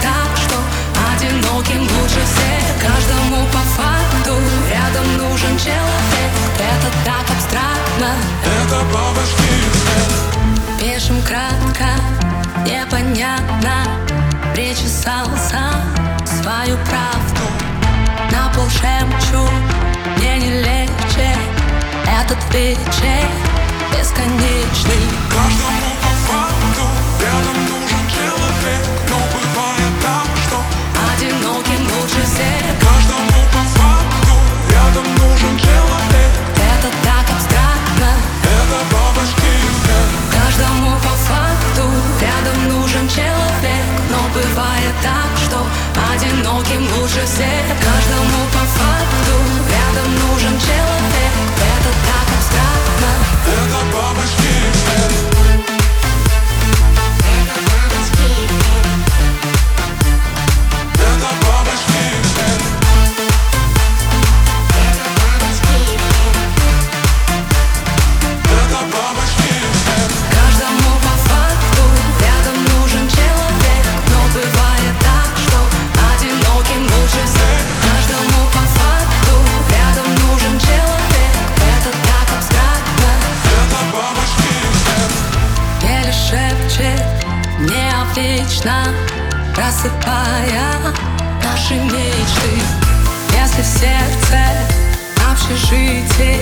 так, что одиноким лучше всех. Каждому по факту рядом нужен человек. Это так абстрактно. Это бабушки. Пишем кратко, непонятно. Причесался свою правду. На пол шепчу, мне не легче. Этот вечер бесконечный неотлично Просыпая наши мечты. Если в сердце общежитие